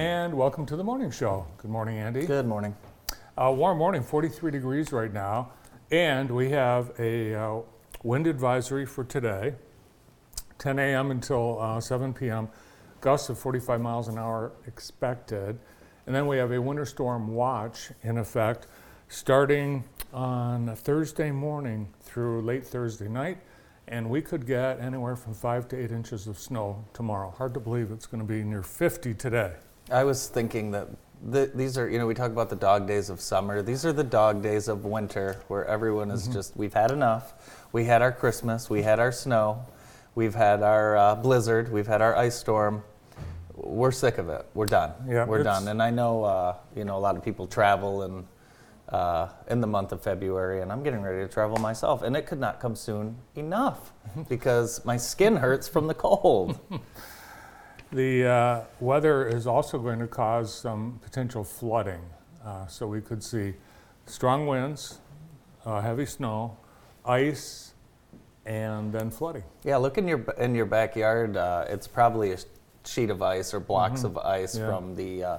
and welcome to the morning show. Good morning, Andy. Good morning. Uh, warm morning, 43 degrees right now, and we have a uh, wind advisory for today, 10 a.m. until uh, 7 p.m. Gusts of 45 miles an hour expected, and then we have a winter storm watch in effect starting on Thursday morning through late Thursday night, and we could get anywhere from five to eight inches of snow tomorrow. Hard to believe it's going to be near 50 today. I was thinking that the, these are, you know, we talk about the dog days of summer. These are the dog days of winter where everyone is just, we've had enough. We had our Christmas, we had our snow, we've had our uh, blizzard, we've had our ice storm. We're sick of it. We're done. Yeah, We're done. And I know, uh, you know, a lot of people travel and uh, in the month of February, and I'm getting ready to travel myself, and it could not come soon enough because my skin hurts from the cold. The uh, weather is also going to cause some potential flooding. Uh, so we could see strong winds, uh, heavy snow, ice, and then flooding. Yeah, look in your in your backyard. Uh, it's probably a sheet of ice or blocks of ice Yeah. from the uh,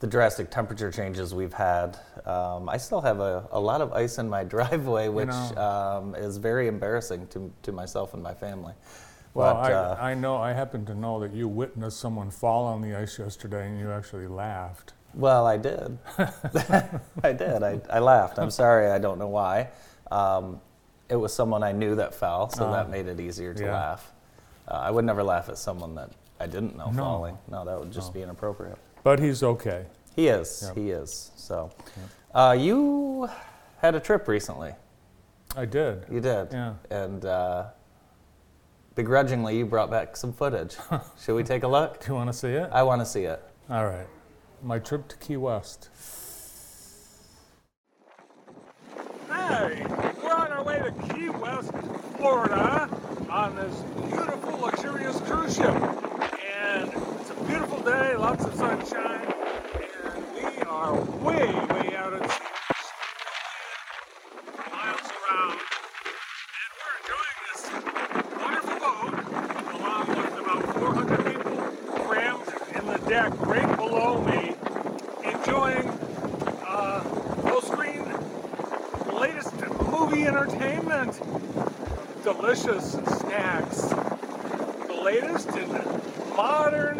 the drastic temperature changes we've had. Um, I still have a, a lot of ice in my driveway, which know. um, is very embarrassing to to myself and my family. Well, But, I, uh, I know, I happen to know that you witnessed someone fall on the ice yesterday and you actually laughed. Well, I did. I did. I, I laughed. I'm sorry. I don't know why. Um, it was someone I knew that fell, so Ah. that made it easier to Yeah. laugh. Uh, I would never laugh at someone that I didn't know No. falling. No, that would just No. be inappropriate. But he's okay. He is. Yep. He is. So, uh, you had a trip recently. I did. You did. Yeah. And uh, begrudgingly, you brought back some footage. Should we take a look? Do you want to see it? I want to see it. All right. My trip to Key West. Hey, we're on our way to Key West, Florida, on this beautiful, luxurious cruise ship. And it's a beautiful day, lots of sunshine, and we are way, way out at sea. Miles around. And we're enjoying this wonderful boat, along with about 400 people crammed in the deck right below me, enjoying uh, full screen latest entertainment, delicious snacks, the latest in modern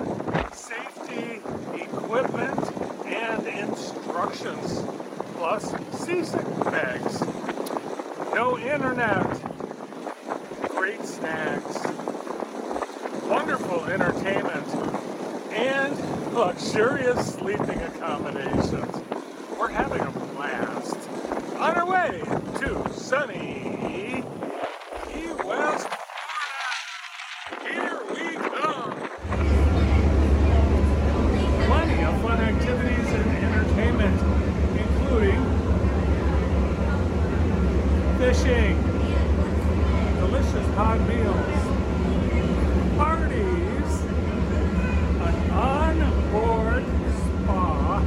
safety equipment and instructions, plus seasick bags. No internet, great snacks, wonderful entertainment, and luxurious sleeping accommodations. We're having a blast. On our way to sunny Key West, Florida. Here we come. Plenty of fun activities and entertainment, including fishing, delicious hot meals, parties, an on-board spa,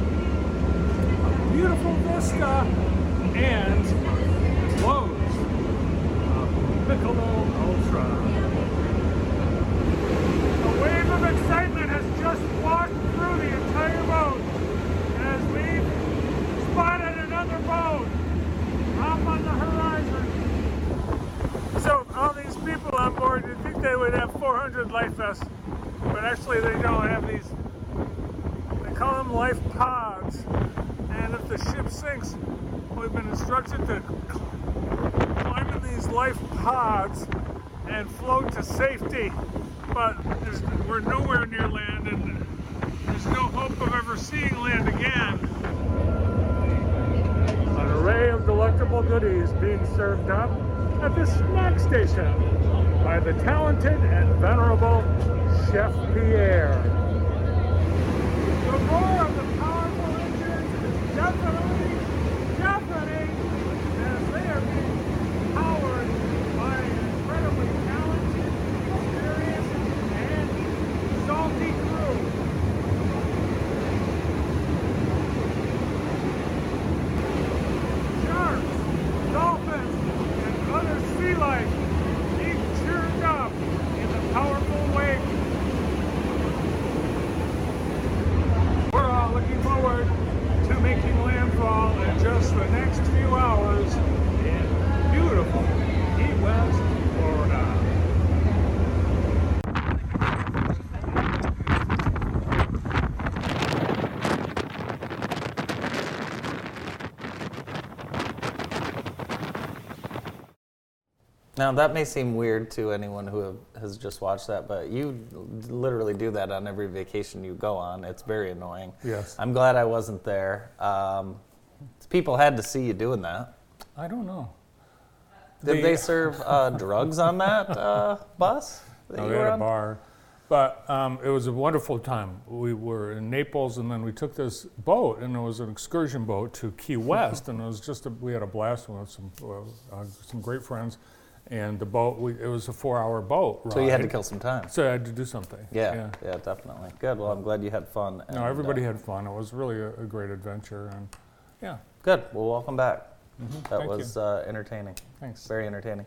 a beautiful vista, and loads of Michelob Ultra. A wave of excitement has just walked through the entire boat as we spotted another boat off on the horizon. So all these people on board, you'd think they would have 400 life vests, but actually they don't have these. They call them life pods. And if the ship sinks, we've been instructed to climb in these life pods and float to safety. But there's, we're nowhere near land, and there's no hope of ever seeing land again. An array of delectable goodies being served up at the snack station by the talented and venerable Chef Pierre. The roar of the powerful engines is definitely deafening as they are being powered by an incredibly talented, experienced, and salty crew. Sharks, dolphins, and other sea life being churned up in the powerful wake Now that may seem weird to anyone who have, has just watched that, but you literally do that on every vacation you go on. It's very annoying. Yes. I'm glad I wasn't there. Um, people had to see you doing that. I don't know. Did The- they serve uh, drugs on that uh, bus? That No, they were had a bar. But um, it was a wonderful time. We were in Naples, and then we took this boat, and it was an excursion boat to Key West, and it was just a, we had a blast with some uh, some great friends, and the boat we, it was a four-hour boat ride. So you had to kill some time. So I had to do something. Yeah, yeah, definitely. Good. Well, I'm glad you had fun. No, everybody uh, had fun. It was really a, a great adventure, and yeah, Good. Well, welcome back. That Mm-hmm. Thank you. was uh, entertaining. thanks. Very entertaining.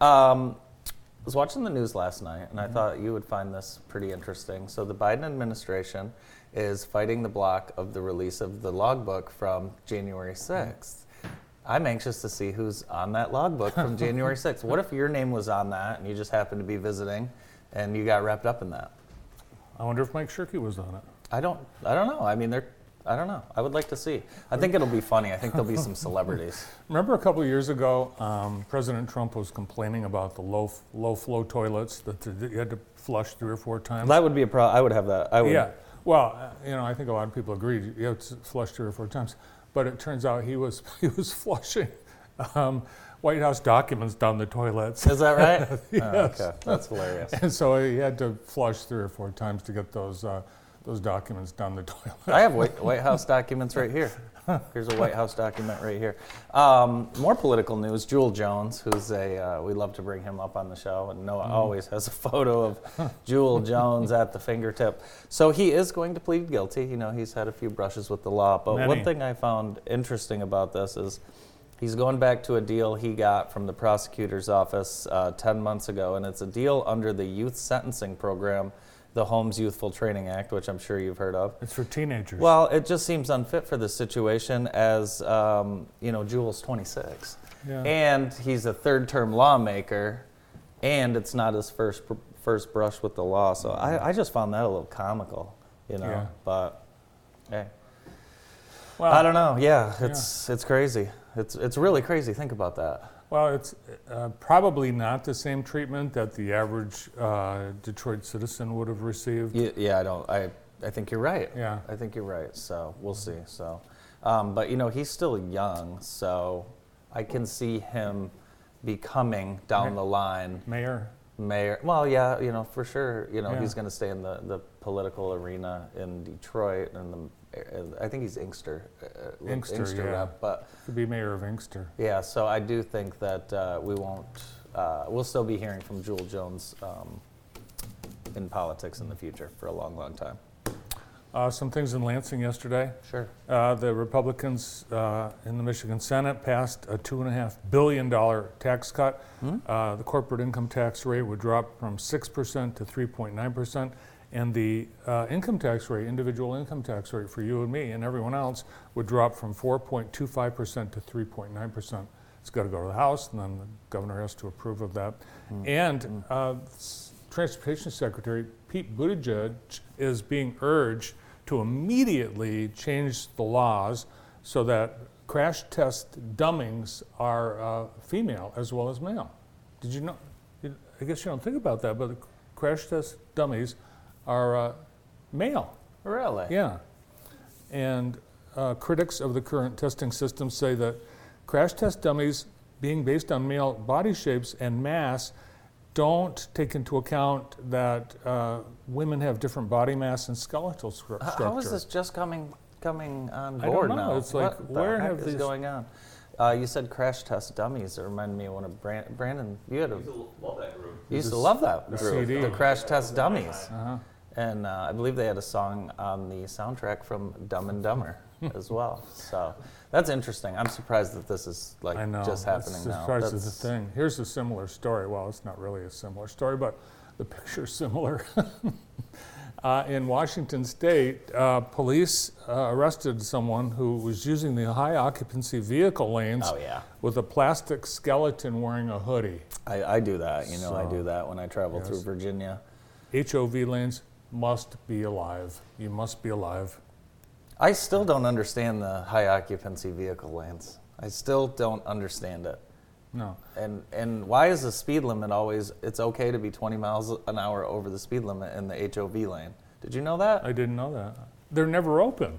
Um, I was watching the news last night, and I Mm-hmm. thought you would find this pretty interesting. So, the Biden administration is fighting the block of the release of the logbook from January 6th. I'm anxious to see who's on that logbook from January 6th. What if your name was on that and you just happened to be visiting and you got wrapped up in that? I wonder if Mike Shirkey was on it. I don't. I don't know. I mean, they're. I don't know. I would like to see. I think it'll be funny. I think there'll be some celebrities. Remember a couple of years ago, um, President Trump was complaining about the low low flow toilets that the, you had to flush three or four times. That would be a problem. I would have that. I would. Yeah. Well, uh, you know, I think a lot of people agreed. You have to flush three or four times, but it turns out he was he was flushing um, White House documents down the toilets, Is that right? Oh, okay, that's hilarious. and so he had to flush three or four times to get those uh, those documents down the toilet. I have White, White House documents right here. Here's a White House document right here. Um, more political news. Jewell Jones, who's a, uh, we love to bring him up on the show, and Noah always has a photo of Jewell Jones at the fingertip. So he is going to plead guilty. You know, he's had a few brushes with the law. But Many. one thing I found interesting about this is he's going back to a deal he got from the prosecutor's office uh, 10 months ago, and it's a deal under the youth sentencing program, the Holmes Youthful Trainee Act, which I'm sure you've heard of. It's for teenagers. Well, it just seems unfit for this situation as, um, you know, Jewell's 26. Yeah. And he's a third term lawmaker, and it's not his first pr- first brush with the law. So I, I just found that a little comical, you know. Yeah. But, hey. well, I don't know. Yeah, it's it's crazy. It's it's really crazy. Think about that. Well, it's uh, probably not the same treatment that the average uh, Detroit citizen would have received. Yeah, yeah, I don't. I I think you're right. Yeah. I think you're right. So we'll see. So, um, but you know, he's still young, so I can see him becoming down the line Mayor. mayor. Well, yeah, you know, for sure. You know, Yeah. he's going to stay in the, the political arena in Detroit, and the I think he's Inkster, uh, Inkster, yeah. rep, but. Could be mayor of Inkster. Yeah, so I do think that uh, we won't, uh, we'll still be hearing from Jewell Jones um, in politics in the future for a long, long time. Uh, some things in Lansing yesterday. Sure. Uh, the Republicans uh, in the Michigan Senate passed a $2.5 billion tax cut. Uh, the corporate income tax rate would drop from 6% to 3.9%. And the uh, income tax rate, individual income tax rate for you and me and everyone else, would drop from 4.25% to 3.9%. It's got to go to the House, and then the governor has to approve of that. And uh, Transportation Secretary Pete Buttigieg is being urged to immediately change the laws so that crash test dummies are uh, female as well as male. Did you know? I guess you don't think about that, but the crash test dummies are uh, male. Really? Yeah. And uh, critics of the current testing system say that crash test dummies, being based on male body shapes and mass, don't take into account that uh, women have different body mass and skeletal scru- H- structure. How is this just coming coming on board I don't know. now? It's like, what where the heck have is these- going on? Uh, you said crash test dummies. It reminded me of one of Brand- Brandon. You had a, used to love that group. you used to The love that group, CD. the crash test dummies, uh-huh. And uh, I believe they had a song on the soundtrack from Dumb and Dumber as well. So that's interesting. I'm surprised that this is like I know. just happening it's, now. Surprise is That's- the thing. Here's a similar story. Well, it's not really a similar story, but the picture's similar. uh, in Washington State, uh, police uh, arrested someone who was using the high occupancy vehicle lanes Oh yeah. with a plastic skeleton wearing a hoodie. I, I do that. You know, I do that when I travel through. Virginia. HOV lanes must be alive. You must be alive. I still don't understand the high occupancy vehicle lanes. I still don't understand it. No. And and why is the speed limit always? It's okay to be 20 miles an hour over the speed limit in the HOV lane. Did you know that? I didn't know that. They're never open.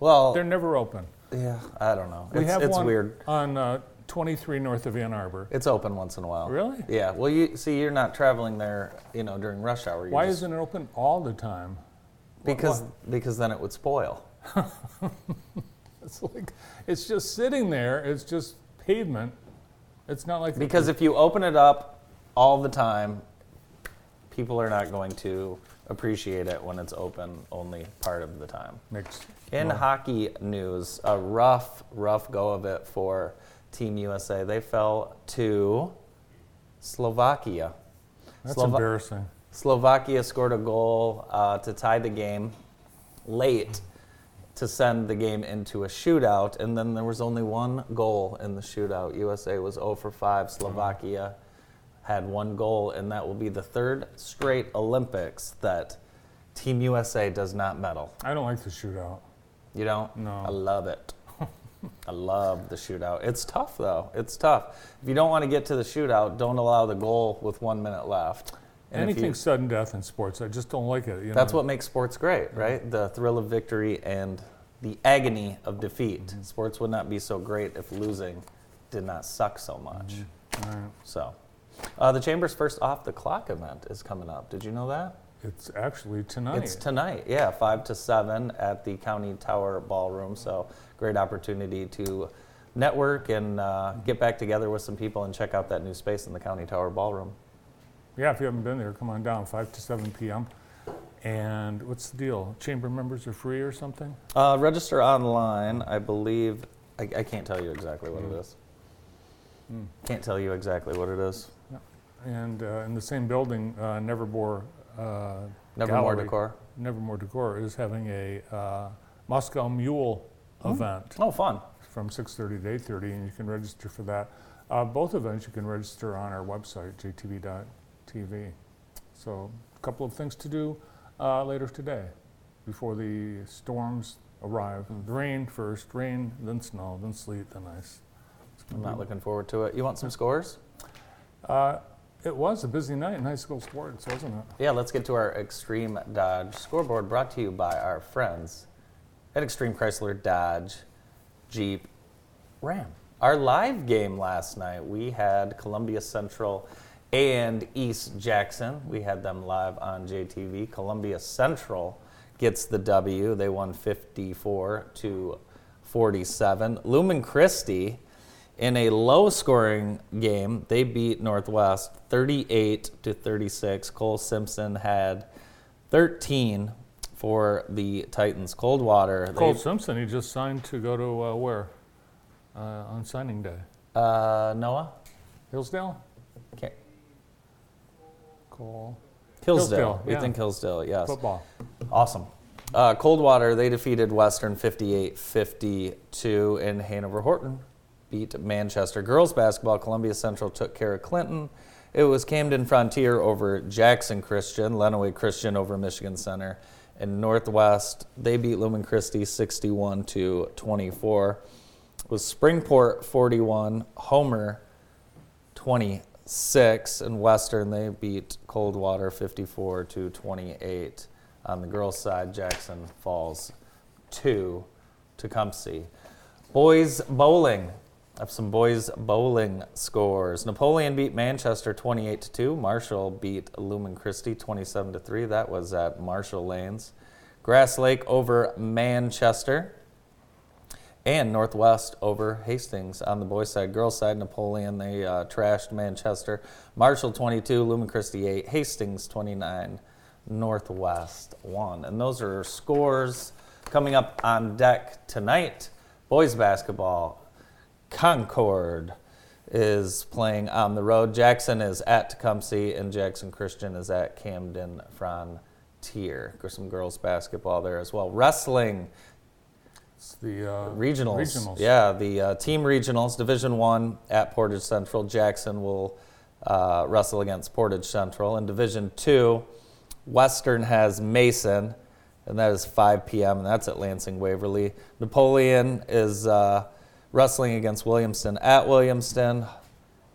well, They're never open. yeah, I don't know. We it's have it's one weird. on uh, 23 north of Ann Arbor. It's open once in a while. Really? Yeah. Well, you see, you're not traveling there, you know, during rush hour. You're Why just- isn't it open all the time? Because because then it would spoil. It's like it's just sitting there. It's just pavement. It's not like Because if you open it up all the time, people are not going to appreciate it when it's open only part of the time. makes In hockey news, a rough, rough go of it for Team USA. They fell to Slovakia. that's Slova- embarrassing. Slovakia scored a goal uh, to tie the game late to send the game into a shootout, and then there was only one goal in the shootout. USA was 0 for 5. Slovakia had one goal, and that will be the third straight Olympics that Team USA does not medal. I don't like the shootout. You don't? No. I love it. I love the shootout. It's tough, though. It's tough. If you don't want to get to the shootout, don't allow the goal with one minute left. And if you- Anything sudden death in sports, I just don't like it. You That's know? what makes sports great, right? The thrill of victory and the agony of defeat. Mm-hmm. Sports would not be so great if losing did not suck so much. All right. So, uh, the Chamber's first off the clock event is coming up. Did you know that? It's actually tonight. It's tonight, yeah, 5 to 7 at the County Tower Ballroom. So, great opportunity to network and uh, get back together with some people and check out that new space in the County Tower Ballroom. yeah, if you haven't been there, come on down. 5 to 7 p.m. And what's the deal? Chamber members are free or something? Uh, register online, I believe. I, I can't tell you exactly what it is. Mm. Can't tell you exactly what it is. And uh, in the same building, uh, Nevermore, uh, Nevermore Gallery. Decor. Nevermore Decor is having a uh, Moscow Mule event Oh, fun. from 6:30 to 8:30, and you can register for that. Uh, both events you can register on our website, jtv.tv. So, a couple of things to do uh, later today, before the storms arrive. The rain first, rain, then snow, then sleet, then ice. I'm not looking forward to it. You want some scores? Uh, it was a busy night in high school sports, wasn't it? Yeah, let's get to our Extreme Dodge scoreboard brought to you by our friends at Extreme Chrysler Dodge Jeep Ram. Our live game last night, we had Columbia Central and East Jackson. We had them live on JTV. Columbia Central gets the W. They won 54 to 47. Lumen Christi in a low scoring game, they beat Northwest 38 to 36. Cole Simpson had 13 for the Titans. Coldwater, Cole Simpson, he just signed to go to uh, where? Uh, on signing day. uh, Noah? Hillsdale? Can't, Cole. Hillsdale. Hillsdale, We yeah. think Hillsdale, yes. Football. Awesome. Uh, Coldwater, they defeated Western 58 52, and Hanover Horton beat Manchester. Girls basketball, Columbia Central took care of Clinton. It was Camden Frontier over Jackson Christian, Lenawee Christian over Michigan Center, and Northwest, they beat Lumen Christi 61 to 24. It was Springport 41, Homer 26 and Western they beat Coldwater 54 to 28 on the girls side Jackson Falls 2 Tecumseh boys bowling Have some boys bowling scores Napoleon beat Manchester 28 to 2 Marshall beat Lumen Christi 27 to 3 that was at Marshall Lanes Grass Lake over Manchester and Northwest over Hastings on the boys' side. Girls' side, Napoleon, they uh, trashed Manchester. Marshall 22, Lumen Christi 8, Hastings 29, Northwest 1. And those are scores coming up on deck tonight. Boys' basketball, Concord is playing on the road. Jackson is at Tecumseh, and Jackson Christian is at Camden Frontier. There's some girls' basketball there as well. Wrestling, It's the uh, regionals. Regionals. Yeah, the uh, team regionals, Division One at Portage Central. Jackson will uh, wrestle against Portage Central. In Division Two, Western has Mason, and that is 5 p.m. and that's at Lansing Waverly. Napoleon is uh, wrestling against Williamston at Williamston.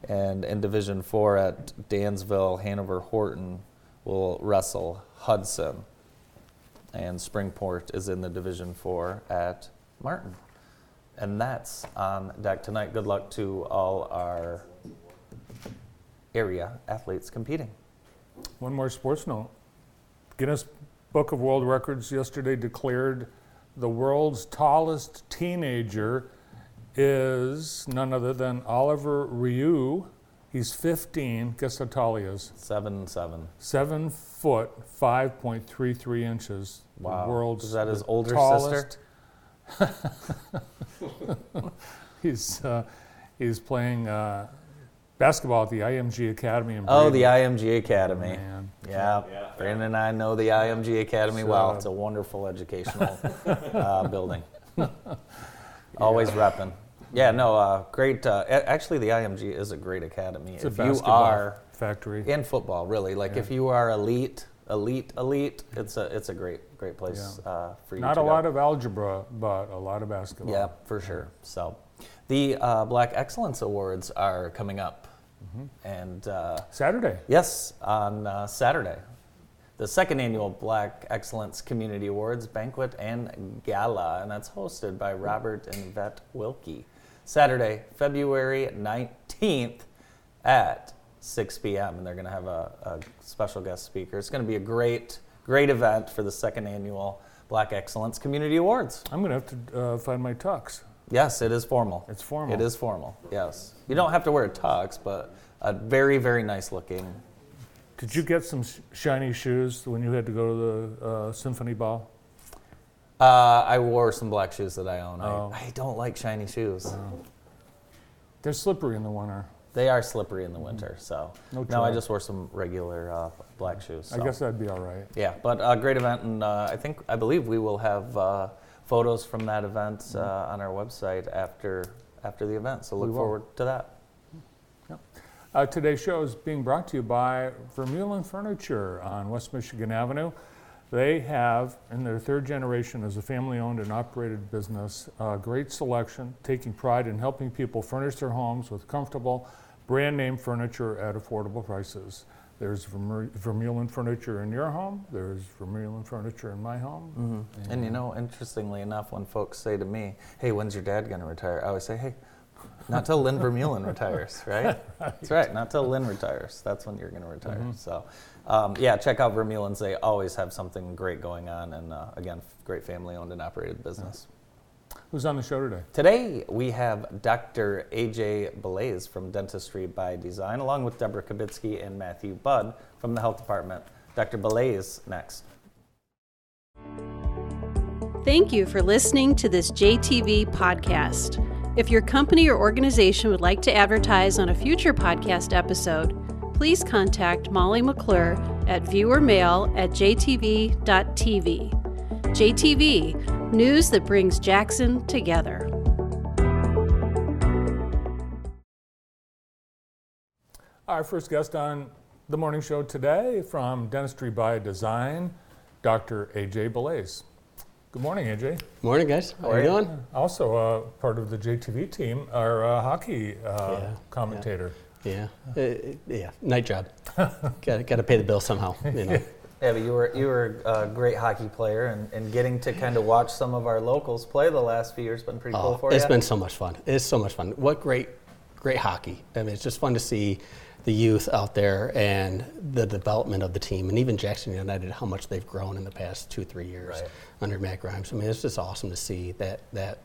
And in Division Four at Dansville, Hanover Horton will wrestle Hudson. And Springport is in the Division Four at Martin. And that's on deck tonight. Good luck to all our area athletes competing. One more sports note. Guinness Book of World Records yesterday declared the world's tallest teenager is none other than Oliver Rioux. He's 15. Guess how tall he is? Seven seven. Seven foot, 5.33 inches. Wow. The world's Is that his older tallest. he's uh, he's playing uh, basketball at the IMG Academy in Oh, the IMG Academy. Man. Yeah, Brandon and I know the IMG Academy So- well. It's a wonderful educational uh, building. Always repping. Yeah, no, uh, great. Uh, a- actually, the IMG is a great academy. It's a if you basketball are factory. in football, really, like if you are elite, elite, elite, it's a it's a great great place uh, for you. Not a go. lot of algebra, but a lot of basketball. Yeah, for sure. So, the uh, Black Excellence Awards are coming up, Mm-hmm. and uh, Saturday. yes, on uh, Saturday, the second annual Black Excellence Community Awards banquet and gala, and that's hosted by Robert and Vet Wilkie. Saturday, February nineteenth, at 6 p.m. and they're going to have a, a special guest speaker. It's going to be a great, great event for the second annual Black Excellence Community Awards. I'm going to have to uh, find my tux. Yes, it is formal. It's formal. It is formal. Yes, you don't have to wear a tux, but a very, very nice looking. Did you get some shiny shoes when you had to go to the uh, symphony ball? Uh, I wore some black shoes that I own. Oh. I, I don't like shiny shoes. They're slippery in the winter. They are slippery in the winter. So No I just wore some regular uh, black shoes. I guess that'd be all right. Yeah, but a great event, and uh, I think I believe we will have uh, photos from that event uh, on our website after after the event. So look forward to that. Uh, today's show is being brought to you by Vermeulen Furniture on West Michigan Avenue. They have, in their third generation as a family owned and operated business, a great selection, taking pride in helping people furnish their homes with comfortable, brand name furniture at affordable prices. There's Vermeu- Vermeulen Furniture in your home, there's Vermeulen Furniture in my home. Mm-hmm. And you know, interestingly enough, when folks say to me, "Hey, when's your dad going to retire?" I always say, "Hey, not till Lynn Vermeulen retires, right? That's right. Not till Lynn retires. That's when you're going to retire." Mm-hmm. So, um, yeah, check out Vermeulen's. They always have something great going on, and uh, again, great family-owned and operated business. Who's on the show today? Today we have Dr. AJ Belaze from Dentistry by Design, along with Deborah Kabitsky and Matthew Budd from the Health Department. Dr. Belaze next. Thank you for listening to this JTV podcast. If your company or organization would like to advertise on a future podcast episode, please contact Molly McClure at viewermail at jtv.tv. JTV, news that brings Jackson together. Our first guest on the morning show today from Dentistry by Design, Dr. AJ Belaze. Good morning, AJ. Morning, guys. How are are you you? doing? Also, uh, part of the JTV team, our uh, hockey uh, Yeah, commentator. Yeah, Uh, yeah. Night job. got got to pay the bill somehow. You know. Yeah, but you were you were a great hockey player, and, and getting to kind of watch some of our locals play the last few years has been pretty cool Oh, for it's you. It's been so much fun. It's so much fun. What great, great hockey. I mean, it's just fun to see the youth out there and the development of the team, and even Jackson United, how much they've grown in the past two, three years Right. under Matt Grimes. I mean, it's just awesome to see that that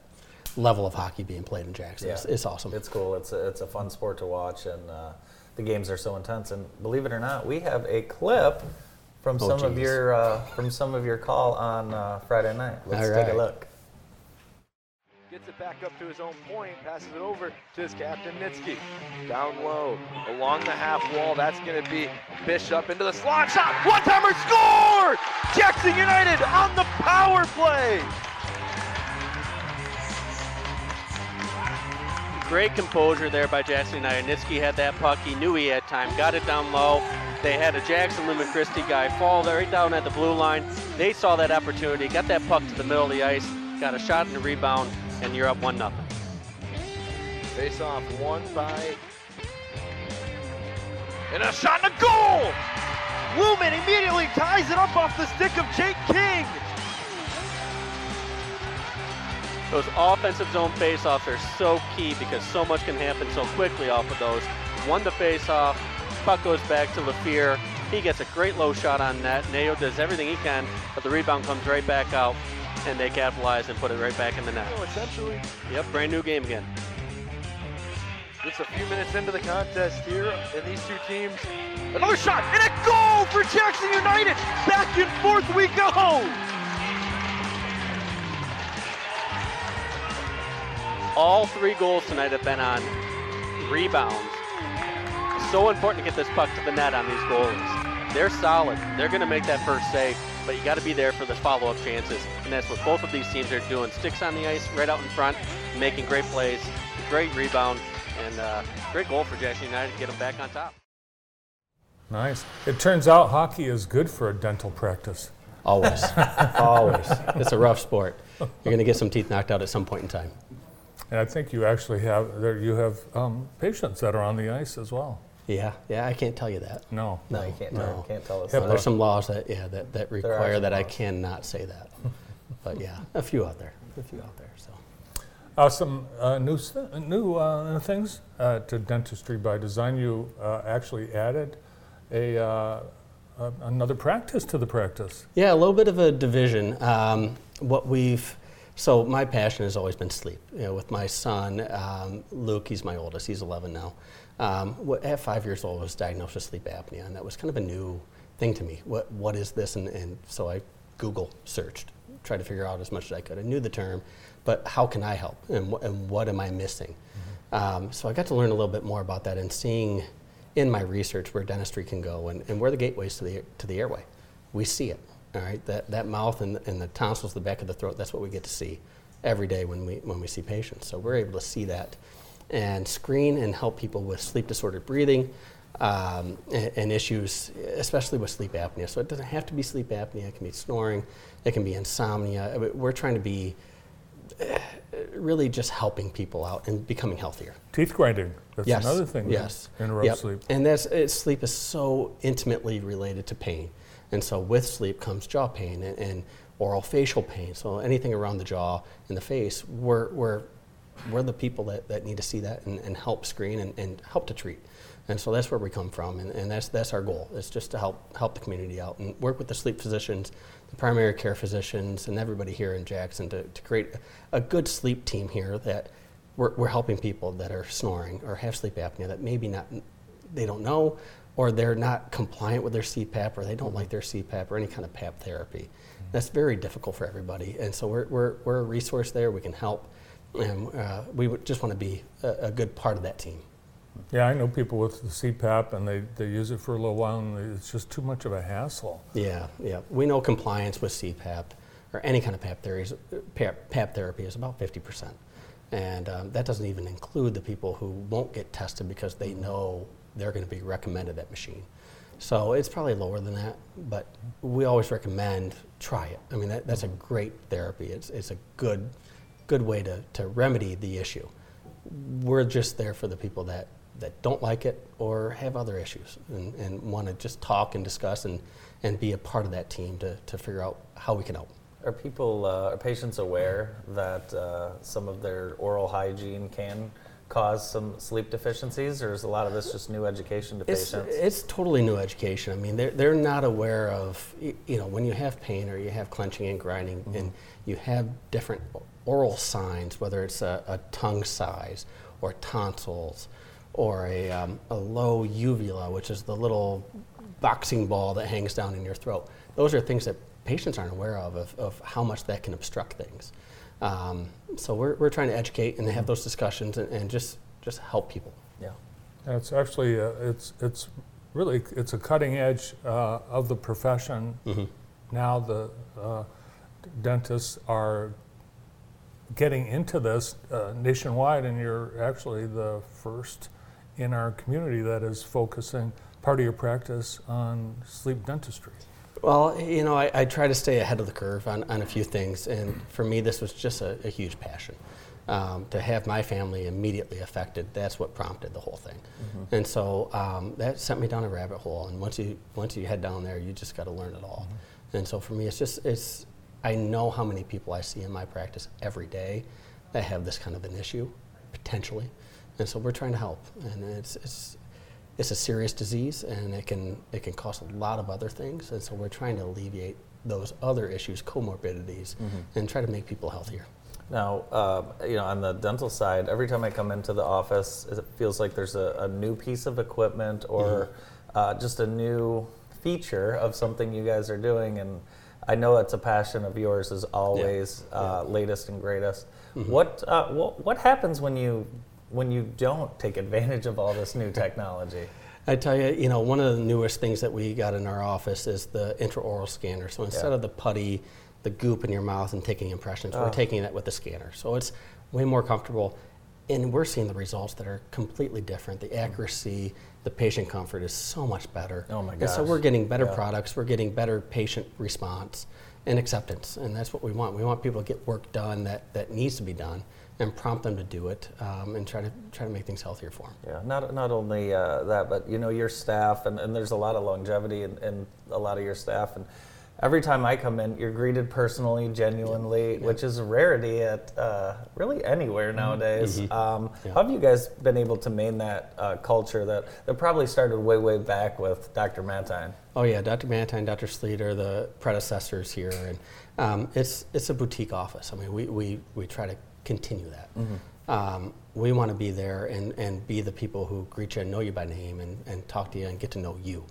level of hockey being played in Jackson. It's, it's awesome. It's cool. It's a, it's a fun sport to watch, and uh, the games are so intense. And believe it or not, we have a clip from Oh, some of your uh, from some of your call on uh, Friday night. Let's All take a look. Gets it back up to his own point, passes it over to his captain Nitsky. Down low, along the half wall, that's going to be Bishop into the slot shot. One timer score! Jackson United on the power play! Great composure there by Jackson. Nitsky had that puck. He knew he had time. Got it down low. They had a Jackson Lumen Christi guy fall right down at the blue line. They saw that opportunity. Got that puck to the middle of the ice. Got a shot and a rebound, and you're up one nothing. Face off one by And a shot and a goal! Lumen immediately ties it up off the stick of Jake King. Those offensive zone faceoffs are so key because so much can happen so quickly off of those. One to face off, puck goes back to LaFear. He gets a great low shot on net. Neo does everything he can, but the rebound comes right back out, and they capitalize and put it right back in the net. Oh, essentially, Yep, brand new game again. just a few minutes into the contest here, and these two teams. Another shot and a goal for Jackson United. Back and forth we go. All three goals tonight have been on rebounds. So important to get this puck to the net on these goalies. They're solid. They're going to make that first save, but you got to be there for the follow-up chances, and that's what both of these teams are doing. Sticks on the ice, right out in front, making great plays, great rebound, and uh, great goal for Jackson United to get them back on top. Nice. It turns out hockey is good for a dental practice. Always, always. It's a rough sport. You're going to get some teeth knocked out at some point in time. And I think you actually have there. You have um, patients that are on the ice as well. Yeah, yeah. I can't tell you that. No. No, you can't, no. tell, can't tell us. Yeah, that. There's some laws that yeah that, that require some that I cannot say that. But yeah, a few out there, a few out there. So Uh, some uh, new new uh, things uh, to dentistry by design. You uh, actually added a, uh, a another practice to the practice. yeah, a little bit of a division. Um, what we've so my passion has always been sleep. You know, with my son um, Luke, he's my oldest. He's 11 now. Um, at five years old, was diagnosed with sleep apnea, and that was kind of a new thing to me. What what is this? And, and so I Google searched, tried to figure out as much as I could. I knew the term, but how can I help? And, wh- and what am I missing? Um, so I got to learn a little bit more about that and seeing in my research where dentistry can go and, and where the gateways to the, to the airway. We see it, all right? That, that mouth and, and the tonsils, the back of the throat, that's what we get to see every day when we, when we see patients. So we're able to see that and screen and help people with sleep disordered breathing um, and, and issues, especially with sleep apnea. So it doesn't have to be sleep apnea, it can be snoring, it can be insomnia. We're trying to be uh, really just helping people out and becoming healthier. Teeth grinding. That's Yes. another thing. Yes. Interrupts Yep. sleep. And that's it, sleep is so intimately related to pain, and so with sleep comes jaw pain and, and oral facial pain. So anything around the jaw and the face, we're we're we're the people that, that need to see that and, and help screen and, and help to treat. And so that's where we come from, and, and that's that's our goal. It's just to help help the community out and work with the sleep physicians, the primary care physicians, and everybody here in Jackson to, to create a good sleep team here that we're, we're helping people that are snoring or have sleep apnea that maybe not they don't know or they're not compliant with their CPAP or they don't like their CPAP or any kind of PAP therapy. That's very difficult for everybody, and so we're, we're, we're a resource there. We can help, and uh, we would just want to be a, a good part of that team. Yeah, I know people with the CPAP and they, they use it for a little while and it's just too much of a hassle. Yeah, yeah. We know compliance with CPAP or any kind of PAP therapy, PAP, PAP therapy is about 50%. And um, that doesn't even include the people who won't get tested because they know they're going to be recommended that machine. So it's probably lower than that, but we always recommend try it. I mean, that, that's a great therapy. It's, it's a good, good way to, to remedy the issue. We're just there for the people that, that don't like it or have other issues and, and want to just talk and discuss and, and be a part of that team to, to figure out how we can help. Are people, uh, are patients aware that uh, some of their oral hygiene can cause some sleep deficiencies, or is a lot of this just new education to It's, patients? it's totally new education. I mean, they're, they're not aware of, you know, when you have pain or you have clenching and grinding and you have different oral signs, whether it's a, a tongue size or tonsils or a, um, a low uvula, which is the little boxing ball that hangs down in your throat. Those are things that patients aren't aware of, of, of how much that can obstruct things. Um, so we're, we're trying to educate and have those discussions and, and just, just help people. yeah. It's actually, uh, it's, it's really, it's a cutting edge uh, of the profession. Now the uh, dentists are getting into this uh, nationwide and you're actually the first in our community that is focusing part of your practice on sleep dentistry. Well, you know, I, I try to stay ahead of the curve on, on a few things, and for me, this was just a, a huge passion. um, to have my family immediately affected, that's what prompted the whole thing. And so um, that sent me down a rabbit hole. And once you once you head down there, you just got to learn it all. And so for me, it's just it's I know how many people I see in my practice every day that have this kind of an issue potentially, and so we're trying to help. And it's it's it's a serious disease, and it can it can cause a lot of other things. And so we're trying to alleviate those other issues, comorbidities, and try to make people healthier. Now, uh, you know, on the dental side, every time I come into the office, it feels like there's a, a new piece of equipment or uh, just a new feature of something you guys are doing. And I know it's a passion of yours, is always uh, latest and greatest. What, uh, what what happens when you when you don't take advantage of all this new technology? I tell you, you know, one of the newest things that we got in our office is the intraoral scanner. So instead Yeah. of the putty, the goop in your mouth and taking impressions, we're ah. taking that with the scanner. So it's way more comfortable. And we're seeing the results that are completely different. The accuracy, the patient comfort is so much better. Oh my And so we're getting better Yeah. products, we're getting better patient response and acceptance. And that's what we want. We want people to get work done that, that needs to be done and prompt them to do it um, and try to, try to make things healthier for them. Yeah, not, not only uh, that, but you know, your staff, and, and there's a lot of longevity in, in a lot of your staff. And every time I come in, you're greeted personally, genuinely, which is a rarity at uh, really anywhere nowadays. Um, Yeah. How have you guys been able to maintain that uh, culture that, that probably started way, way back with Dr. Mantine? Oh yeah, Dr. Mantine, Dr. Sleet are the predecessors here, and um, it's it's a boutique office. I mean, we, we, we try to continue that. Um, we want to be there and, and be the people who greet you and know you by name and, and talk to you and get to know you.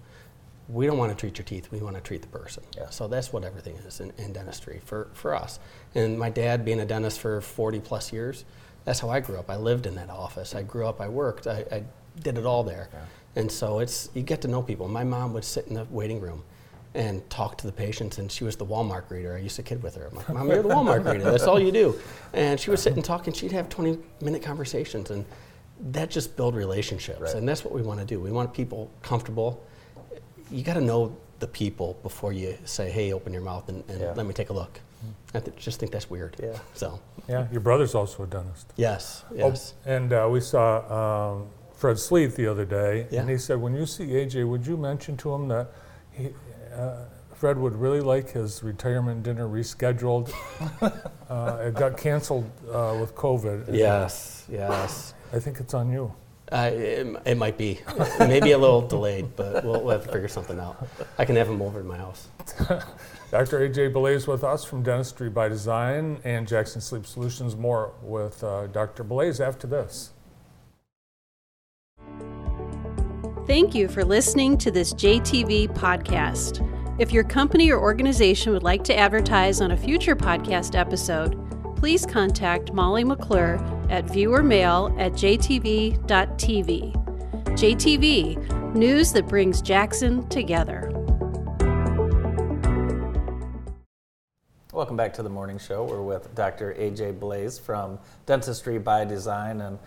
We don't want to treat your teeth. We want to treat the person. Yeah. So that's what everything is in, in dentistry for, for us. And my dad, being a dentist for 40 plus years, that's how I grew up. I lived in that office. I grew up. I worked. I, I did it all there. And so it's you get to know people. My mom would sit in the waiting room and talk to the patients, and she was the Walmart greeter. I used to kid with her. I'm like, Mom, you're the Walmart greeter. That's all you do. And she would sit and talk, and she'd have 20 minute conversations, and that just build relationships. Right. And that's what we want to do. We want people comfortable. You got to know the people before you say, "Hey, open your mouth and, and Yeah. let me take a look." I th- just think that's weird. Yeah. So Yeah, your brother's also a dentist. yes, Oh, yes. and uh, we saw um, Fred Sleeth the other day, Yeah. and he said, when you see AJ, would you mention to him that he, uh, Fred would really like his retirement dinner rescheduled? uh, it got canceled uh, with COVID. Yes, yes. I think it's on you. Uh, it, it might be, maybe a little delayed, but we'll, we'll have to figure something out. I can have him over to my house. Dr. AJ Belay with us from Dentistry by Design and Jackson Sleep Solutions. More with uh, Dr. Belay after this. Thank you for listening to this JTV podcast. If your company or organization would like to advertise on a future podcast episode, please contact Molly McClure at viewermail at jtv.tv. JTV, news that brings Jackson together. Welcome back to the morning show. We're with Dr. AJ Blaze from Dentistry by Design. And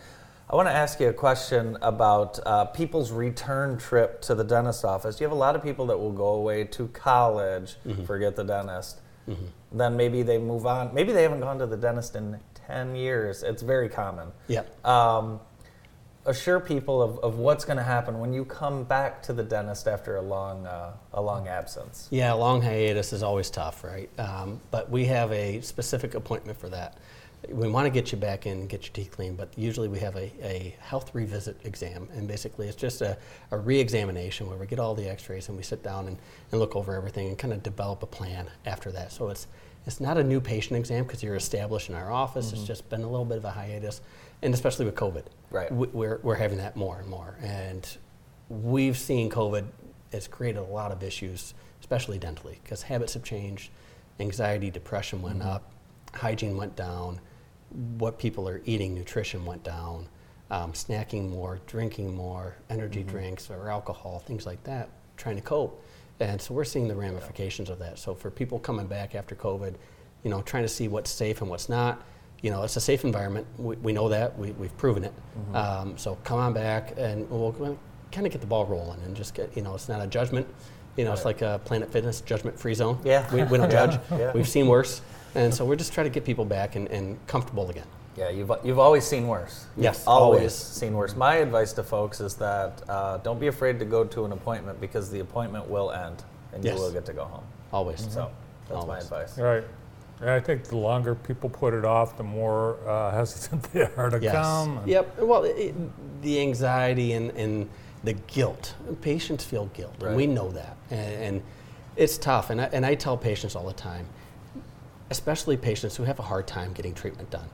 I want to ask you a question about uh, people's return trip to the dentist office. You have a lot of people that will go away to college, forget the dentist. Then maybe they move on. Maybe they haven't gone to the dentist in 10 years. It's very common. Yeah. Um, assure people of, of what's going to happen when you come back to the dentist after a long, uh, a long absence. Yeah, long hiatus is always tough, right? Um, but we have a specific appointment for that. We want to get you back in and get your teeth clean, but usually we have a, a health revisit exam. And basically, it's just a, a re examination where we get all the x rays and we sit down and, and look over everything and kind of develop a plan after that. So it's, it's not a new patient exam because you're established in our office. It's mm-hmm. just been a little bit of a hiatus, and especially with COVID. Right. we- We're, we're having that more and more. And we've seen COVID has created a lot of issues, especially dentally, because habits have changed, anxiety, depression went mm-hmm. up, hygiene went down, what people are eating, nutrition went down, um, snacking more, drinking more, energy drinks or alcohol, things like that, trying to cope. And so we're seeing the ramifications of that. So for people coming back after COVID, you know, trying to see what's safe and what's not, you know, it's a safe environment. We, we know that. We, we've proven it. Um, so come on back and we'll kind of get the ball rolling and just get, you know, it's not a judgment. You know, it's like a Planet Fitness judgment free zone. Yeah. We, we don't judge. Yeah. We've seen worse. And so we're just trying to get people back and, and comfortable again. Yeah, you've, you've always seen worse. You've Yes, always, always. seen worse. My advice to folks is that uh, don't be afraid to go to an appointment because the appointment will end and Yes. you will get to go home. Always. So that's my advice. Right. And I think the longer people put it off, the more uh, hesitant they are to Yes. come. and- Yep. Well, it, the anxiety and, and the guilt. Patients feel guilt, and we know that, and, and it's tough. And I, and I tell patients all the time, especially patients who have a hard time getting treatment done.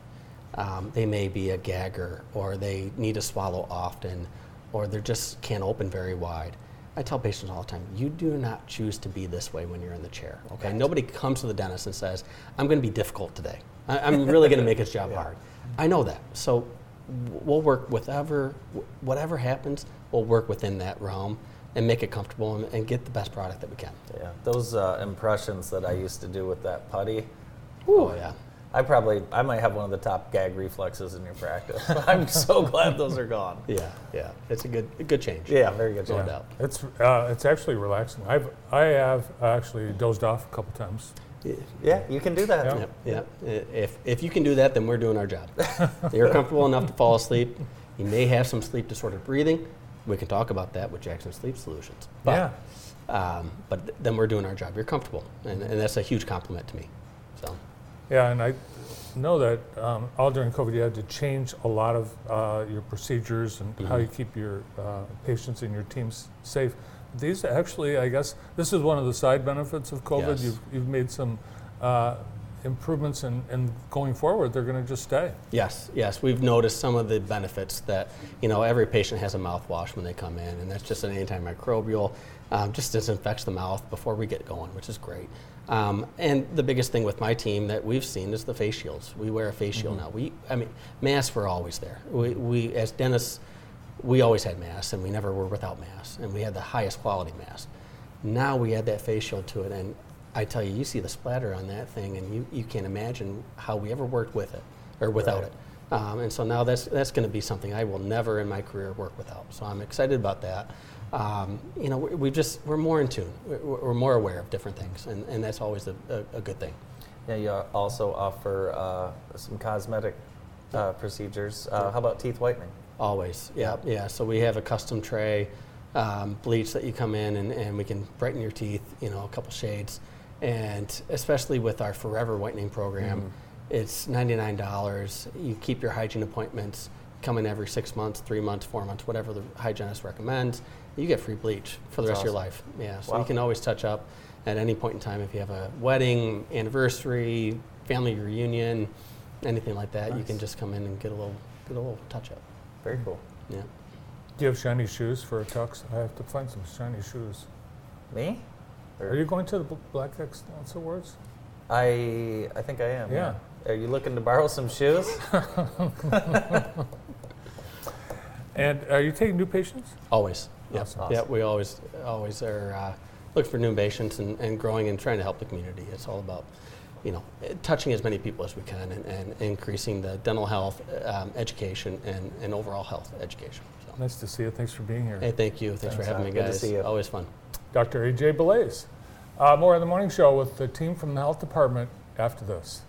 Um, they may be a gagger, or they need to swallow often, or they just can't open very wide. I tell patients all the time, you do not choose to be this way when you're in the chair. Okay, nobody comes to the dentist and says, "I'm going to be difficult today. I, I'm really going to make his job hard." I know that, so we'll work whatever whatever happens. We'll work within that realm and make it comfortable and, and get the best product that we can. Yeah, those uh, impressions that I used to do with that putty, Oh yeah. I probably, I might have one of the top gag reflexes in your practice. I'm so glad those are gone. Yeah, yeah, it's a good, a good change. Yeah, very good. no job. It's uh, it's actually relaxing. I've I have actually dozed off a couple times. Yeah, you can do that. Yeah. Yep, yep. I- If, if you can do that, then we're doing our job. You're comfortable enough to fall asleep. You may have some sleep disordered breathing. We can talk about that with Jackson Sleep Solutions. But, um, but th- then we're doing our job. You're comfortable, and, and that's a huge compliment to me. So, Yeah, and I know that um, all during COVID you had to change a lot of uh, your procedures and how you keep your uh, patients and your teams safe. These actually, I guess, this is one of the side benefits of COVID. Yes. You've, you've made some uh, improvements, and, and going forward, they're going to just stay. yes, yes, we've noticed some of the benefits that, you know, every patient has a mouthwash when they come in, and that's just an antimicrobial, um, just disinfects the mouth before we get going, which is great. Um, and the biggest thing with my team that we've seen is the face shields. We wear a face shield now. We, I mean, masks were always there. We, we as dentists, we always had masks, and we never were without masks, and we had the highest quality masks. Now we add that face shield to it, and I tell you, you see the splatter on that thing, and you, you can't imagine how we ever worked with it or without it. Um, and so now that's that's going to be something I will never in my career work without. So I'm excited about that. Um, you know, we, we just we're more in tune. We're, we're more aware of different things, and, and that's always a, a, a good thing. Yeah, you also offer uh, some cosmetic uh, procedures. Uh, how about teeth whitening? Always, yeah, yeah. So we have a custom tray, um, bleach that you come in and, and we can brighten your teeth, you know, a couple shades. And especially with our Forever Whitening program, it's $99. You keep your hygiene appointments, come in every six months, three months, four months, whatever the hygienist recommends. You get free bleach for the That's rest of your life. Yeah, so Wow. you can always touch up at any point in time if you have a wedding, anniversary, family reunion, anything like that. You can just come in and get a little, get a little touch up. Very cool. Yeah. Do you have shiny shoes for a tux? I have to find some shiny shoes. Me? Are you going to the Black X Dance Awards? I I think I am. Yeah. Are you looking to borrow some shoes? And are you taking new patients? Always. Yep. Awesome. Yeah, we always always are uh, looking for new patients and, and growing and trying to help the community. It's all about, you know, touching as many people as we can and, and increasing the dental health um, education and, and overall health education. So, Nice to see you. Thanks for being here. hey, thank you. Thanks, for having Doc. me, Good to see you. Always fun. Dr. AJ Belays. Uh, more in the morning show with the team from the health department after this.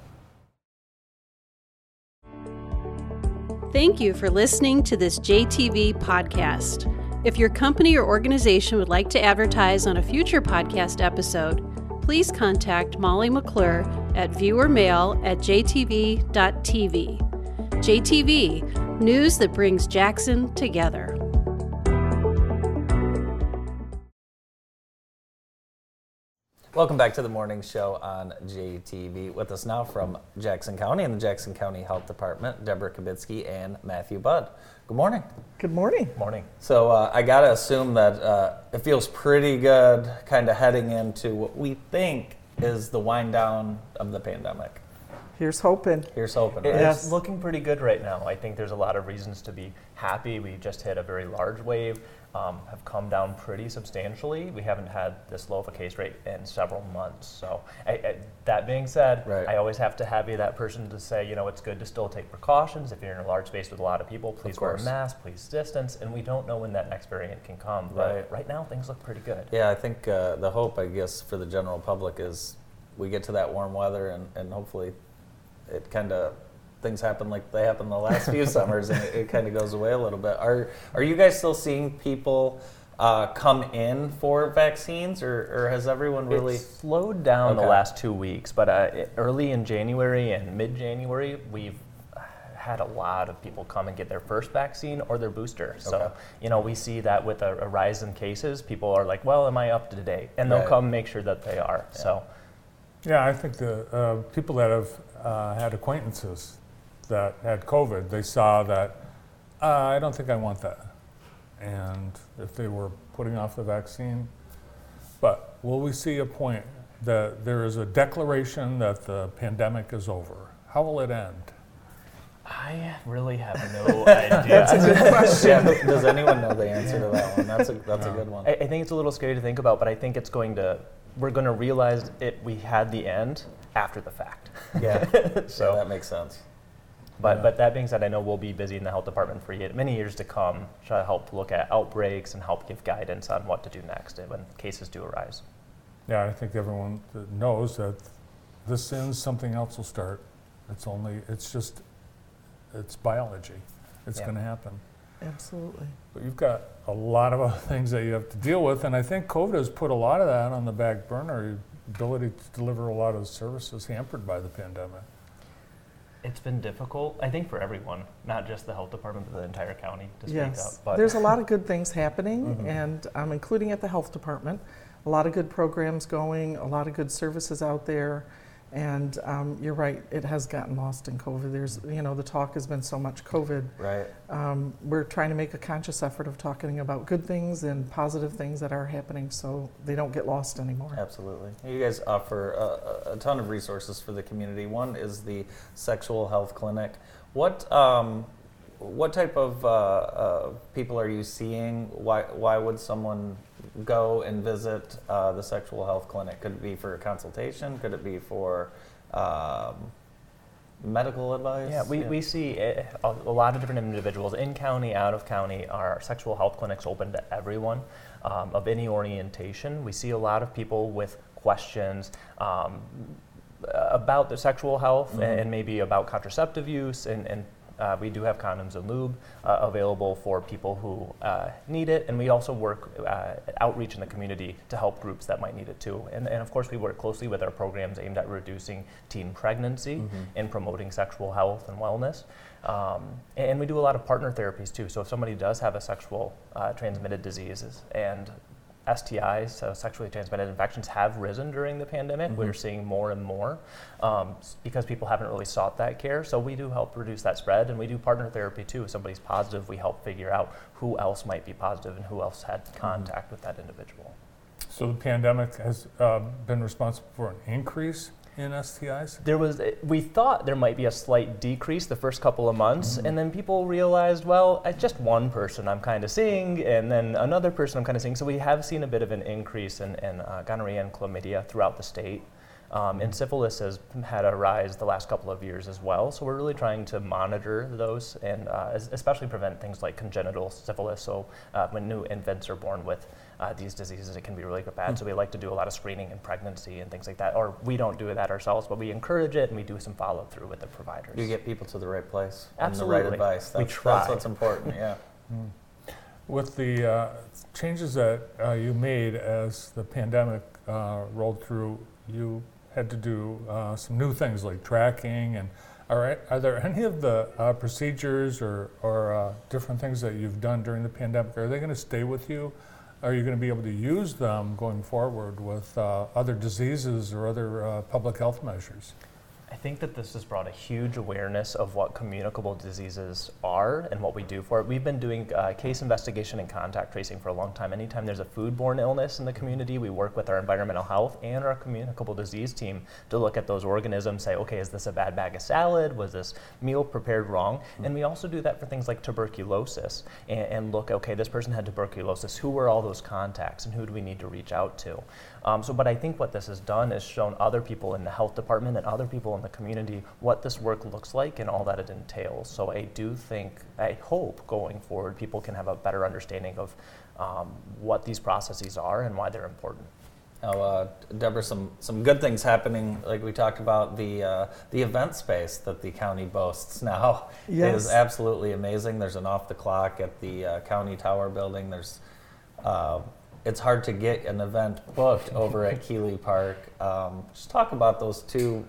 Thank you for listening to this JTV podcast. If your company or organization would like to advertise on a future podcast episode, please contact Molly McClure at viewermail at jtv.tv. JTV, news that brings Jackson together. Welcome back to the morning show on JTV. With us now from Jackson County and the Jackson County Health Department, Deborah Kabitsky and Matthew Budd. Good morning. Good morning. Morning. So uh, I gotta assume that uh, it feels pretty good, kind of heading into what we think is the wind down of the pandemic. Here's hoping. Here's hoping, right? Yes. It's looking pretty good right now. I think there's a lot of reasons to be happy. We just hit a very large wave, um, have come down pretty substantially. We haven't had this low of a case rate in several months. So, I, I, that being said, Right. I always have to have you that person to say, you know, it's good to still take precautions. If you're in a large space with a lot of people, please wear a mask, please distance. And we don't know when that next variant can come. But Right. right now, things look pretty good. Yeah, I think uh, the hope, I guess, for the general public is we get to that warm weather and, and hopefully it kind of things happen like they happened the last few summers, and it, it kind of goes away a little bit. Are are you guys still seeing people uh, come in for vaccines, or, or has everyone really? It's slowed down the last two weeks, but uh, it- early in January and mid-January, we've had a lot of people come and get their first vaccine or their booster. Okay. So, you know, we see that with a, a rise in cases, people are like, well, am I up to date? And they'll Right. come make sure that they are. So, Yeah, I think the uh, people that have uh, had acquaintances that had COVID, they saw that uh, I don't think I want that, and if they were putting off the vaccine, but will we see a point that there is a declaration that the pandemic is over? How will it end? I really have no idea. That's a good question. Yeah, does anyone know the answer to that one? That's a that's a good one. I, I think it's a little scary to think about, but I think it's going to, we're going to realize it, we had the end after the fact. Yeah, So- yeah, that makes sense. But, but that being said, I know we'll be busy in the health department for yet many years to come, try to help look at outbreaks and help give guidance on what to do next when cases do arise. Yeah, I think everyone knows that this ends, something else will start. It's only, it's just, it's biology. It's Yeah. going to happen. Absolutely. But you've got a lot of other things that you have to deal with, and I think COVID has put a lot of that on the back burner. Your ability to deliver a lot of services hampered by the pandemic. It's been difficult, I think, for everyone, not just the health department, but the entire county to speak Yes. up. But There's a lot of good things happening, Mhm. and um, including at the health department. A lot of good programs going, a lot of good services out there. And um, you're right, it has gotten lost in COVID. There's, you know, the talk has been so much COVID. Right. Um, we're trying to make a conscious effort of talking about good things and positive things that are happening so they don't get lost anymore. Absolutely. You guys offer a, a- ton of resources for the community. One is the sexual health clinic. What um, what type of uh, uh, people are you seeing? Why why would someone go and visit uh, the sexual health clinic? Could it be for a consultation? Could it be for um, medical advice? Yeah, we, we see eh, a, a lot of different individuals in county, out of county. Our sexual health clinics open to everyone um, of any orientation. We see a lot of people with questions um, about their sexual health Mhm. and maybe about contraceptive use and, and uh, we do have condoms and lube uh, available for people who uh, need it, and we also work uh, outreach in the community to help groups that might need it too. And, and of course, we work closely with our programs aimed at reducing teen pregnancy Mhm. and promoting sexual health and wellness. Um, and we do a lot of partner therapies too. So if somebody does have a sexual uh, transmitted diseases and STIs, so sexually transmitted infections, have risen during the pandemic. Mhm. We're seeing more and more um, because people haven't really sought that care. So we do help reduce that spread, and we do partner therapy too. If somebody's positive, we help figure out who else might be positive and who else had contact with that individual. So the pandemic has uh, been responsible for an increase in STIs? There was, we thought there might be a slight decrease the first couple of months, and then people realized, well, it's just one person I'm kind of seeing, and then another person I'm kind of seeing. So we have seen a bit of an increase in, in uh, gonorrhea and chlamydia throughout the state. Um, and syphilis has had a rise the last couple of years as well. So we're really trying to monitor those and uh, especially prevent things like congenital syphilis. So uh, when new infants are born with uh, these diseases, it can be really bad. So we like to do a lot of screening in pregnancy and things like that. Or we don't do that ourselves, but we encourage it and we do some follow through with the providers. You get people to the right place and the right Absolutely. advice. We That's, try. that's what's important. Yeah. With the uh, changes that uh, you made as the pandemic uh, rolled through, you had to do uh, some new things like tracking and are, are there any of the uh, procedures or, or uh, different things that you've done during the pandemic, are they going to stay with you? Are you going to be able to use them going forward with uh, other diseases or other uh, public health measures? I think that this has brought a huge awareness of what communicable diseases are and what we do for it. We've been doing uh, case investigation and contact tracing for a long time. Anytime there's a foodborne illness in the community, we work with our environmental health and our communicable disease team to look at those organisms, say, okay, is this a bad bag of salad? Was this meal prepared wrong? And we also do that for things like tuberculosis and, and look, okay, this person had tuberculosis. Who were all those contacts and who do we need to reach out to? Um, so, but I think what this has done is shown other people in the health department and other people in the community what this work looks like and all that it entails. So, I do think, I hope going forward, people can have a better understanding of um, what these processes are and why they're important. Oh, uh, Deborah, some, some good things happening. Like we talked about the uh, the event space that the county boasts now Yes. is absolutely amazing. There's an off the clock at the uh, county tower building. There's uh, it's hard to get an event booked over at Keeley Park. Um, just talk about those two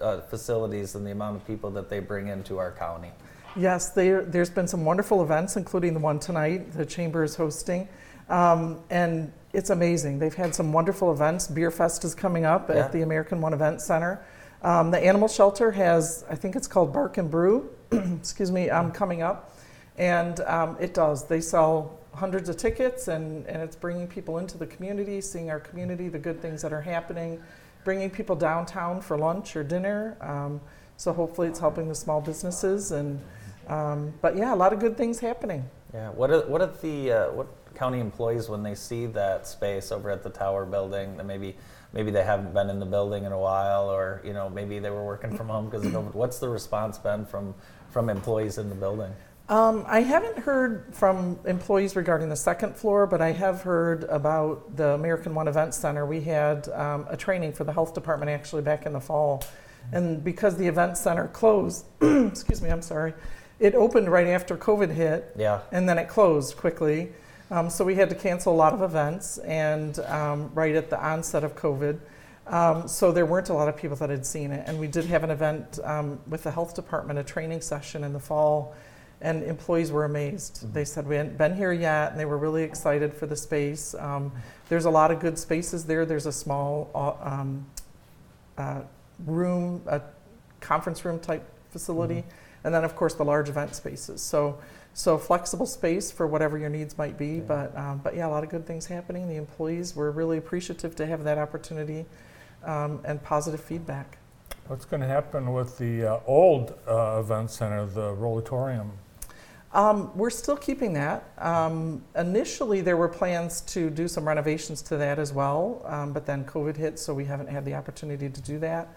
uh, facilities and the amount of people that they bring into our county. Yes, there, there's been some wonderful events, including the one tonight the Chamber is hosting. Um, and it's amazing. They've had some wonderful events. Beer Fest is coming up Yeah. at the American One Event Center. Um, the animal shelter has, I think it's called Bark and Brew, excuse me, um, coming up. And um, it does. They sell hundreds of tickets, and, and it's bringing people into the community, seeing our community, the good things that are happening, bringing people downtown for lunch or dinner. Um, so hopefully it's helping the small businesses. And, um, but yeah, a lot of good things happening. Yeah. What are what are the uh, what county employees when they see that space over at the tower building that maybe maybe they haven't been in the building in a while or you know maybe they were working from home because of COVID. What's the response been from from employees in the building? Um, I haven't heard from employees regarding the second floor, but I have heard about the American One Event Center. We had um, a training for the health department actually back in the fall. And because the event center closed, excuse me, I'm sorry, it opened right after COVID hit Yeah. and then it closed quickly. Um, so we had to cancel a lot of events and um, right at the onset of COVID. Um, so there weren't a lot of people that had seen it. And we did have an event um, with the health department, a training session in the fall, and employees were amazed. They said we hadn't been here yet, and they were really excited for the space. Um, there's a lot of good spaces there. There's a small uh, um, uh, room, a conference room type facility, and then of course the large event spaces. So, so flexible space for whatever your needs might be. But, um, but yeah, a lot of good things happening. The employees were really appreciative to have that opportunity um, and positive feedback. What's going to happen with the uh, old uh, event center, the Rollatorium? Um, we're still keeping that. Um, initially, there were plans to do some renovations to that as well, um, but then COVID hit, so we haven't had the opportunity to do that.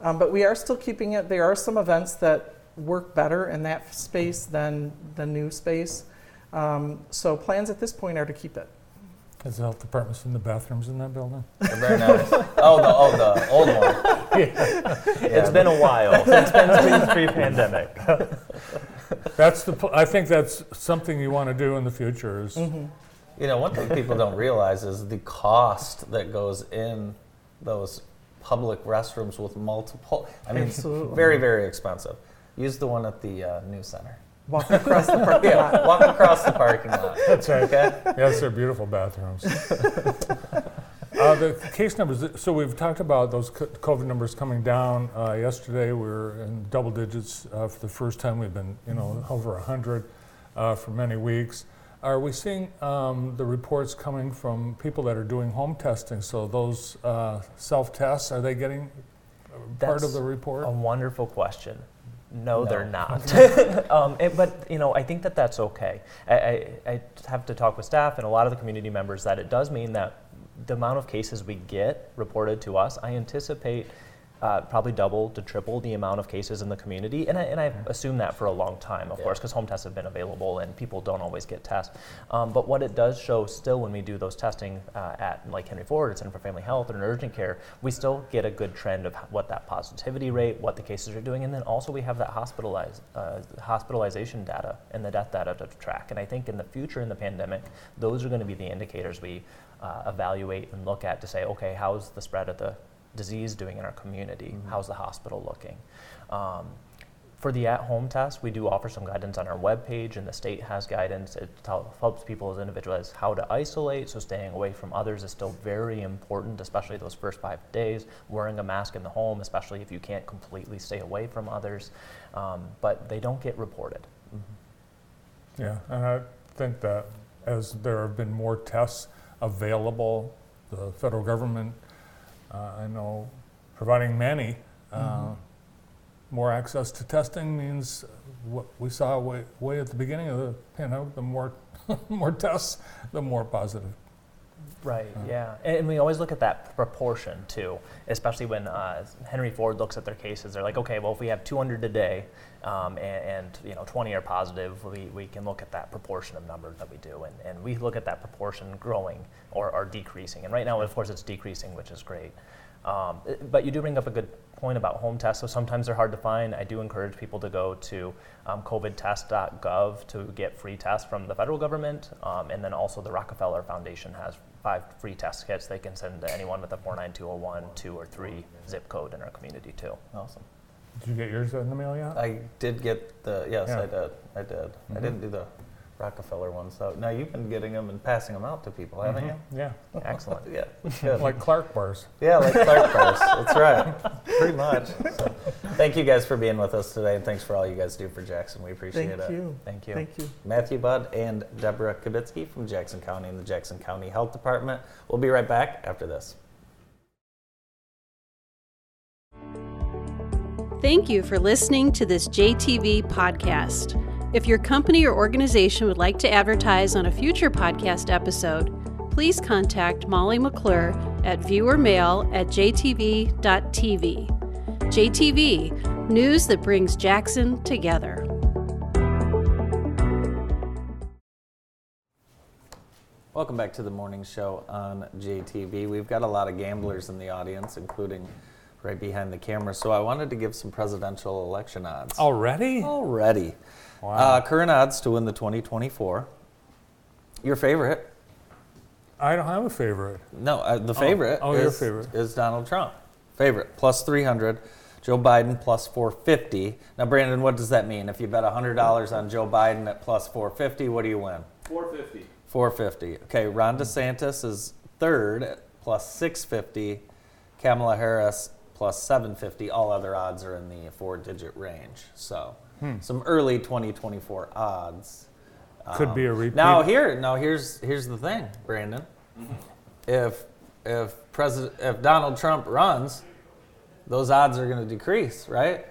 Um, but we are still keeping it. There are some events that work better in that space than the new space. Um, so plans at this point are to keep it. Has the health department seen the bathrooms in that building? They're very nice. oh, the oh the old one. It's been a while. It's been pre- pre-pandemic. That's the. pl- I think that's something you want to do in the future. Is Mm-hmm. You know, one thing people don't realize is the cost that goes in those public restrooms with multiple. I mean, Absolutely. very very expensive. Use the one at the uh, news center. Walk across the parking lot. Walk across the parking lot. That's right. Okay. Yes, they're beautiful bathrooms. uh, the case numbers. So we've talked about those COVID numbers coming down. Uh, yesterday we were in double digits uh, for the first time. We've been, you know, over hundred uh, for many weeks. Are we seeing um, the reports coming from people that are doing home testing? So those uh, self tests are they getting uh, part of the report? A wonderful question. No, No. they're not. um, it- but you know, I think that that's okay. I, I, I have to talk with staff and a lot of the community members that it does mean that the amount of cases we get reported to us, I anticipate uh, probably double to triple the amount of cases in the community, and I, and I've assumed that for a long time, of Yeah. course, because home tests have been available and people don't always get tests. Um, but what it does show still when we do those testing uh, at like Henry Ford, or Center for Family Health, or in urgent care, we still get a good trend of what that positivity rate, what the cases are doing, and then also we have that hospitalized uh, hospitalization data and the death data to track. And I think in the future, in the pandemic, those are going to be the indicators we uh, evaluate and look at to say, okay, how's the spread of the disease doing in our community? How's the hospital looking? Um, for the at-home test, we do offer some guidance on our webpage, and the state has guidance. It helps people as individuals how to isolate, so staying away from others is still very important, especially those first five days. Wearing a mask in the home, especially if you can't completely stay away from others, um, but they don't get reported. Yeah, and I think that as there have been more tests available, the federal government, I know, providing many, uh, more access to testing means what we saw way, way at the beginning of the pandemic, the more, more tests, the more positive Right. Yeah, and, and we always look at that proportion too, especially when uh, Henry Ford looks at their cases. They're like, okay, well, if we have 200 today, um, and, and you know 20 are positive, we, we can look at that proportion of numbers that we do, and, and we look at that proportion growing or, or decreasing. And right now, of course, it's decreasing, which is great. Um, but you do bring up a good point about home tests. So sometimes they're hard to find. I do encourage people to go to um, covidtest.gov to get free tests from the federal government. Um, and then also the Rockefeller Foundation has five free test kits they can send to anyone with a 49201, 2, or 3 zip code in our community too. Awesome. Did you get yours in the mail yet? I did get the yes, Yeah. I did. I did. I didn't mm-hmm. do the Rockefeller ones though. Now you've been getting them and passing them out to people, haven't mm-hmm. you? Yeah, Excellent. Yeah. Good. like Clark bars. yeah, like Clark bars. That's right. Pretty much. So, thank you guys for being with us today, and thanks for all you guys do for Jackson. We appreciate Thank it. you. Thank you. Thank you. Matthew Budd and Deborah Kubitsky from Jackson County and the Jackson County Health Department. We'll be right back after this. Thank you for listening to this JTV podcast. If your company or organization would like to advertise on a future podcast episode, please contact Molly McClure at viewermail at jtv.tv. JTV, news that brings Jackson together. Welcome back to the morning show on JTV. We've got a lot of gamblers in the audience, including right behind the camera. So I wanted to give some presidential election odds. Already? Already. Wow. Uh, current odds to win the 2024. Your favorite? I don't have a favorite. No, uh, the favorite. oh, your is, favorite. is Donald Trump. Favorite plus 300. Joe Biden plus 450. Now, Brandon, what does that mean? If you bet $100 on Joe Biden at plus 450, what do you win? 450. 450. Okay, Ron DeSantis is third at plus 650. Kamala Harris plus 750. All other odds are in the four digit range. So, Hmm. some early 2024 odds. Could Um, be a repeat. Now here, now here's here's the thing, Brandon. If if President if Donald Trump runs, those odds are going to decrease, right?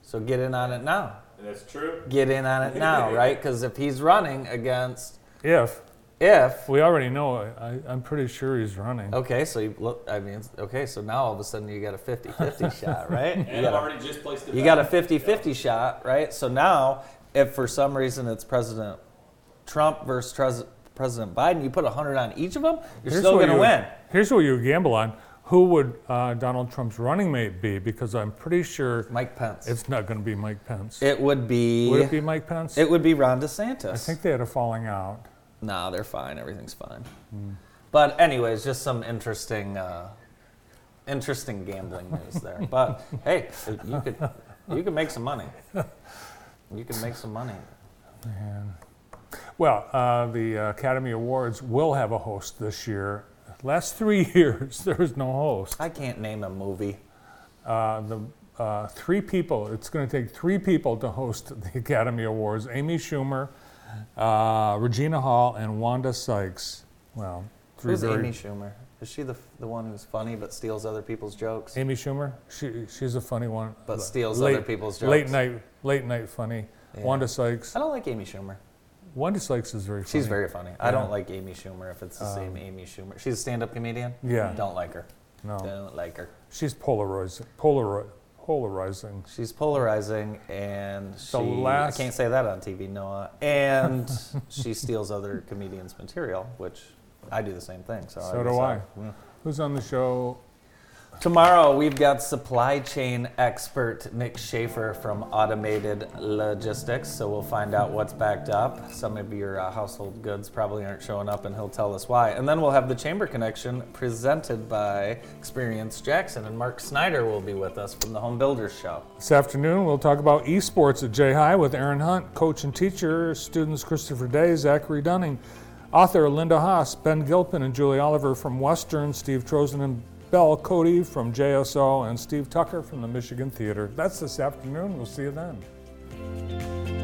So get in on it now. And that's true. Get in on it now, right? Because if he's running against If if we already know, I, I'm pretty sure he's running. okay, so you look, I mean, okay, so now all of a sudden you got a 50-50 shot, right? You And got I've a- already just placed it. You got a 50 50 shot, right? So now, if for some reason it's President Trump versus Pres- President Biden, you put 100 on each of them, you're still going to you- win. Here's what you gamble on. Who would uh, Donald Trump's running mate be? Because I'm pretty sure Mike Pence. it's not going to be Mike Pence. it would be. would it be Mike Pence? it would be Ron DeSantis. I think they had a falling out. No, they're fine. Everything's fine. Hmm. But anyways, just some interesting, uh, interesting gambling news there. But hey, you could you could make some money. You can make some money. Well, uh, the Academy Awards will have a host this year. Last three years, there was no host. I can't name a movie. Uh, the uh, three people. It's going to take three people to host the Academy Awards: Amy Schumer, uh, Regina Hall, and Wanda Sykes. Well, three Who's very- Amy Schumer? Is she the the one who's funny but steals other people's jokes? Amy Schumer. She she's a funny one. But steals other people's jokes. Late night, late night funny. Yeah. Wanda Sykes. I don't like Amy Schumer. Wanda Sykes is very funny. She's very funny. I don't like Amy Schumer if it's the same Amy Schumer. She's a stand-up comedian. Yeah. Don't like her. No, Don't like her. she's polarizing. Polari- polarizing. She's polarizing, and she. Last- I can't say that on TV, Noah. And she steals other comedians' material, which I do the same thing. So, So I do I. yeah. Who's on the show? Tomorrow we've got supply chain expert Nick Schaefer from Automated Logistics. So we'll find out what's backed up. Some of your uh, household goods probably aren't showing up, and he'll tell us why. And then we'll have the Chamber Connection presented by Experience Jackson, and Mark Snyder will be with us from the Home Builders Show. This afternoon, we'll talk about esports at J High with Aaron Hunt, coach and teacher, students Christopher Day, Zachary Dunning, author Linda Haas, Ben Gilpin, and Julie Oliver from Western, Steve Trozen and Bell Cody from JSO, and Steve Tucker from the Michigan Theater. That's this afternoon. We'll see you then.